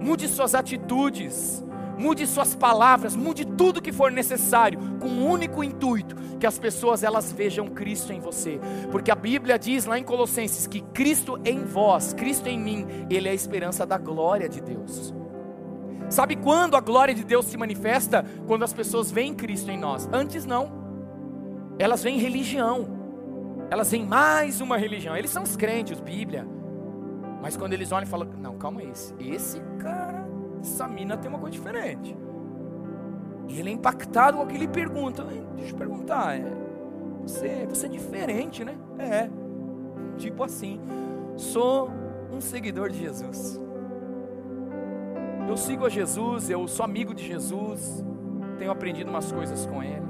mude suas atitudes mude suas palavras, mude tudo que for necessário, com um único intuito, que as pessoas elas vejam Cristo em você, porque a Bíblia diz lá em Colossenses que Cristo em vós, Cristo em mim, Ele é a esperança da glória de Deus. Sabe quando a glória de Deus se manifesta? Quando as pessoas veem Cristo em nós. Antes não. Elas veem religião. Elas veem mais uma religião. Eles são os crentes, Bíblia. Mas quando eles olham e falam, não, calma aí, esse cara essa mina tem uma coisa diferente. E ele é impactado com aquilo e pergunta, deixa eu perguntar, é, Você, você é diferente, né? É. Tipo assim, sou um seguidor de Jesus. Eu sigo a Jesus, eu sou amigo de Jesus, tenho aprendido umas coisas com Ele.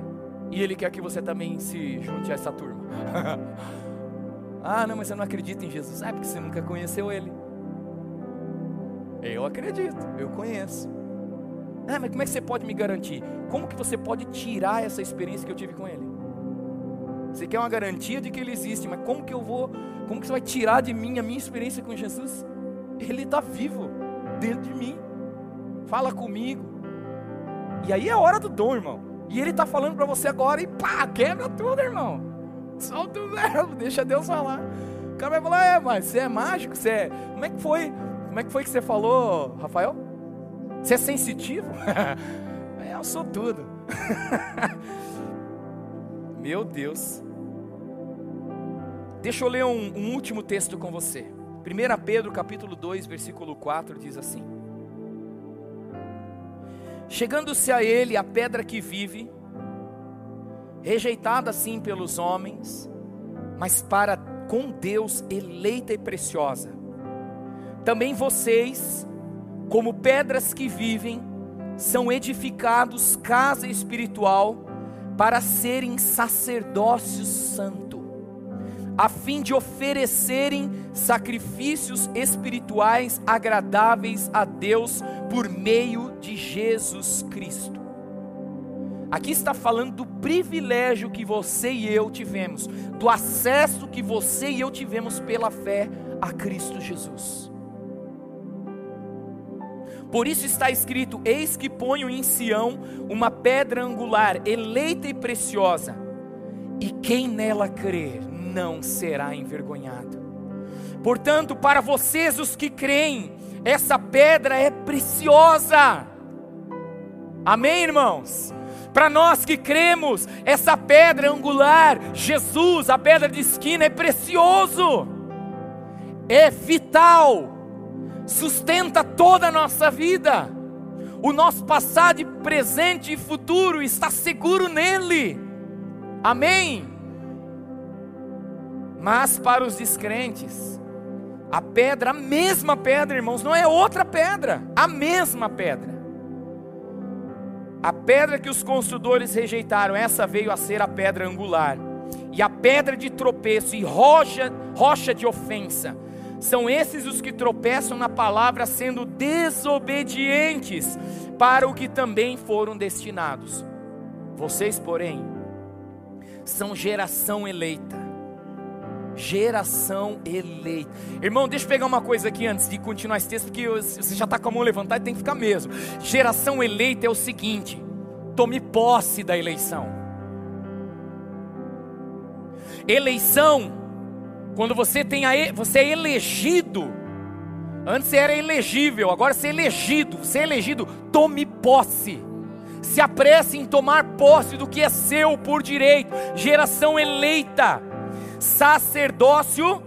E Ele quer que você também se junte a essa turma. ah, não, mas você não acredita em Jesus. É porque você nunca conheceu Ele. Eu acredito, eu conheço. Ah, mas como é que você pode me garantir? Como que você pode tirar essa experiência que eu tive com Ele? Você quer uma garantia de que Ele existe, mas como que eu vou, como que você vai tirar de mim a minha experiência com Jesus? Ele está vivo dentro de mim. Fala comigo. E aí é hora do dom, irmão. E Ele está falando para você agora e pá, quebra tudo, irmão. Solta o verbo, deixa Deus falar. O cara vai falar, é, mas você é mágico, você é... Como é que foi? Como é que foi que você falou, Rafael? Você é sensitivo? É, eu sou tudo. Meu Deus. Deixa eu ler um, um, último texto com você. 1 Pedro capítulo 2, versículo 4 diz assim: Chegando-se a ele a pedra que vive, rejeitada sim pelos homens, mas para com Deus eleita e preciosa. Também vocês, como pedras que vivem, são edificados casa espiritual para serem sacerdócio santo, a fim de oferecerem sacrifícios espirituais agradáveis a Deus por meio de Jesus Cristo. Aqui está falando do privilégio que você e eu tivemos, do acesso que você e eu tivemos pela fé a Cristo Jesus. Por isso está escrito: Eis que ponho em Sião uma pedra angular, eleita e preciosa, e quem nela crer não será envergonhado. Portanto, para vocês os que creem, essa pedra é preciosa. Amém, irmãos? Para nós que cremos, essa pedra angular, Jesus, a pedra de esquina, é precioso, é vital sustenta toda a nossa vida. O nosso passado, presente e futuro está seguro nele. Amém. Mas para os descrentes, a pedra, a mesma pedra, irmãos, não é outra pedra, a mesma pedra. A pedra que os construtores rejeitaram, essa veio a ser a pedra angular, e a pedra de tropeço e rocha, rocha de ofensa são esses os que tropeçam na palavra, sendo desobedientes para o que também foram destinados. Vocês, porém, são geração eleita. Geração eleita. Irmão, deixa eu pegar uma coisa aqui antes de continuar esse texto, porque você já está com a mão levantada e tem que ficar mesmo. Geração eleita é o seguinte: tome posse da eleição. Eleição quando você tem a, você é elegido, antes era elegível, agora você é elegido, você é elegido, tome posse. Se apresse em tomar posse do que é seu por direito. Geração eleita, sacerdócio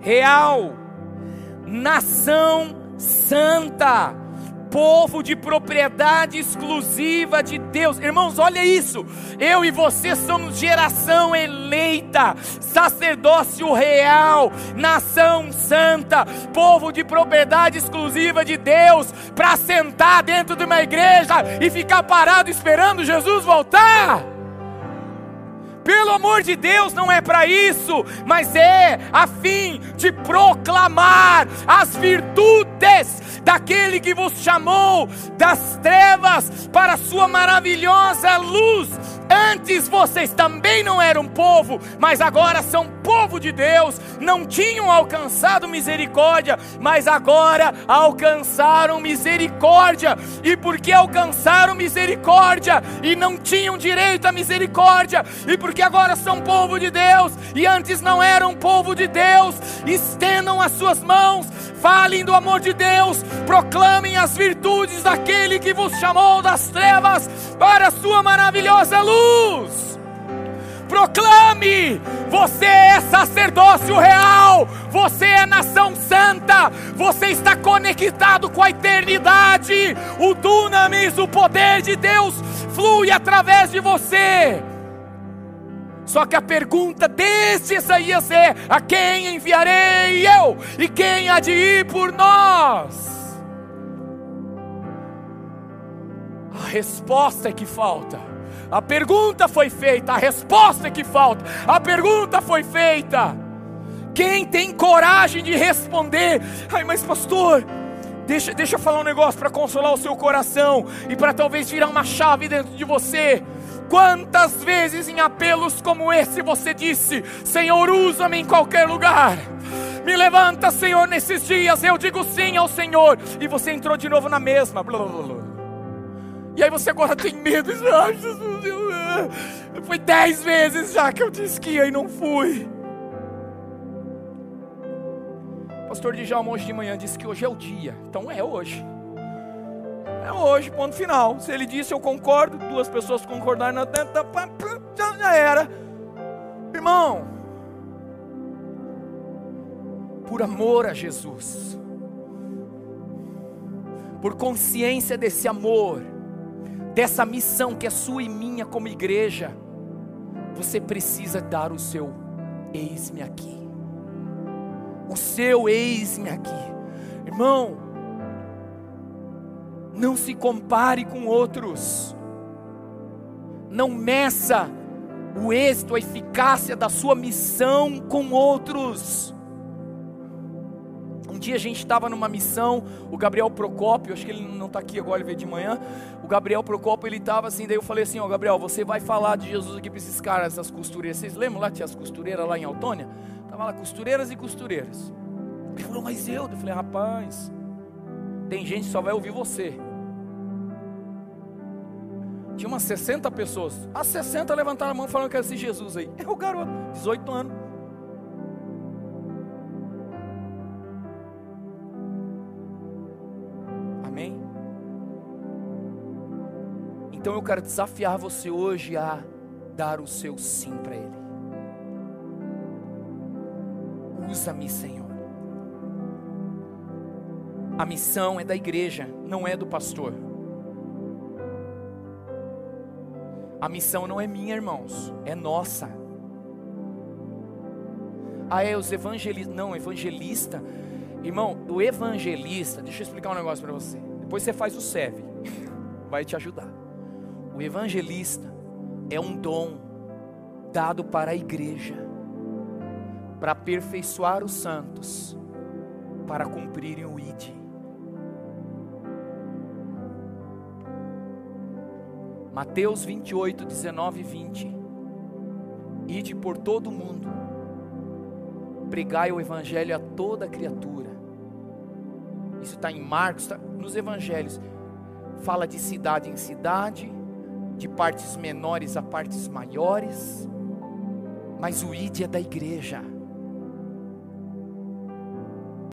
real, nação santa povo de propriedade exclusiva de Deus. Irmãos, olha isso. Eu e você somos geração eleita, sacerdócio real, nação santa, povo de propriedade exclusiva de Deus, para sentar dentro de uma igreja e ficar parado esperando Jesus voltar. Pelo amor de Deus, não é para isso, mas é a fim de proclamar as virtudes daquele que vos chamou das trevas para a sua maravilhosa luz. Antes vocês também não eram povo, mas agora são povo de Deus. Não tinham alcançado misericórdia, mas agora alcançaram misericórdia. E porque alcançaram misericórdia e não tinham direito à misericórdia, e porque agora são povo de Deus e antes não eram povo de Deus, estendam as suas mãos, falem do amor de Deus, proclamem as virtudes daquele que vos chamou das trevas para a sua maravilhosa luz. Proclame: você é sacerdócio real, você é nação santa, você está conectado com a eternidade. O dunamis, o poder de Deus, flui através de você. Só que a pergunta desse Isaías é: a quem enviarei eu? E quem há de ir por nós? A resposta é que falta. A pergunta foi feita, a resposta é que falta. A pergunta foi feita. Quem tem coragem de responder? Ai, mas pastor, deixa, deixa eu falar um negócio para consolar o seu coração e para talvez virar uma chave dentro de você. Quantas vezes em apelos como esse você disse: Senhor, usa-me em qualquer lugar. Me levanta, Senhor, nesses dias. Eu digo sim ao Senhor. E você entrou de novo na mesma. Blá, blá, blá. E aí você agora tem medo. Jesus, eu... Foi dez vezes já que eu disse que ia e não fui. Pastor Djalma hoje de manhã disse que hoje é o dia. Então é hoje. É hoje, ponto final. Se ele disse eu concordo, duas pessoas concordaram na já era. Irmão, por amor a Jesus, por consciência desse amor, dessa missão que é sua e minha como igreja, você precisa dar o seu eis-me aqui. O seu eis-me aqui. Irmão, não se compare com outros. Não meça o êxito, a eficácia da sua missão com outros. Dia a gente estava numa missão, o Gabriel Procópio, acho que ele não está aqui agora, ele veio de manhã. O Gabriel Procópio, ele estava assim, daí eu falei assim: Ó, Gabriel, você vai falar de Jesus aqui para esses caras, essas costureiras. Vocês lembram lá, tinha as costureiras lá em Autônia? Tava lá costureiras e costureiras. Ele falou, mas eu? Eu falei, rapaz, tem gente que só vai ouvir você. Tinha umas 60 pessoas. As 60 levantaram a mão falando que era esse Jesus aí. É o garoto, 18 anos. Então eu quero desafiar você hoje a dar o seu sim para Ele. Usa-me, Senhor. A missão é da igreja, não é do pastor. A missão não é minha, irmãos, é nossa. Ah, é os evangelistas. Não, evangelista. Irmão, o evangelista, deixa eu explicar um negócio para você. Depois você faz o serve, vai te ajudar. O evangelista é um dom dado para a igreja, para aperfeiçoar os santos, para cumprirem o ID. Mateus 28, 19 e 20. Ide por todo o mundo, pregai o Evangelho a toda criatura. Isso está em Marcos, tá nos Evangelhos. Fala de cidade em cidade, de partes menores a partes maiores, mas o ide é da igreja.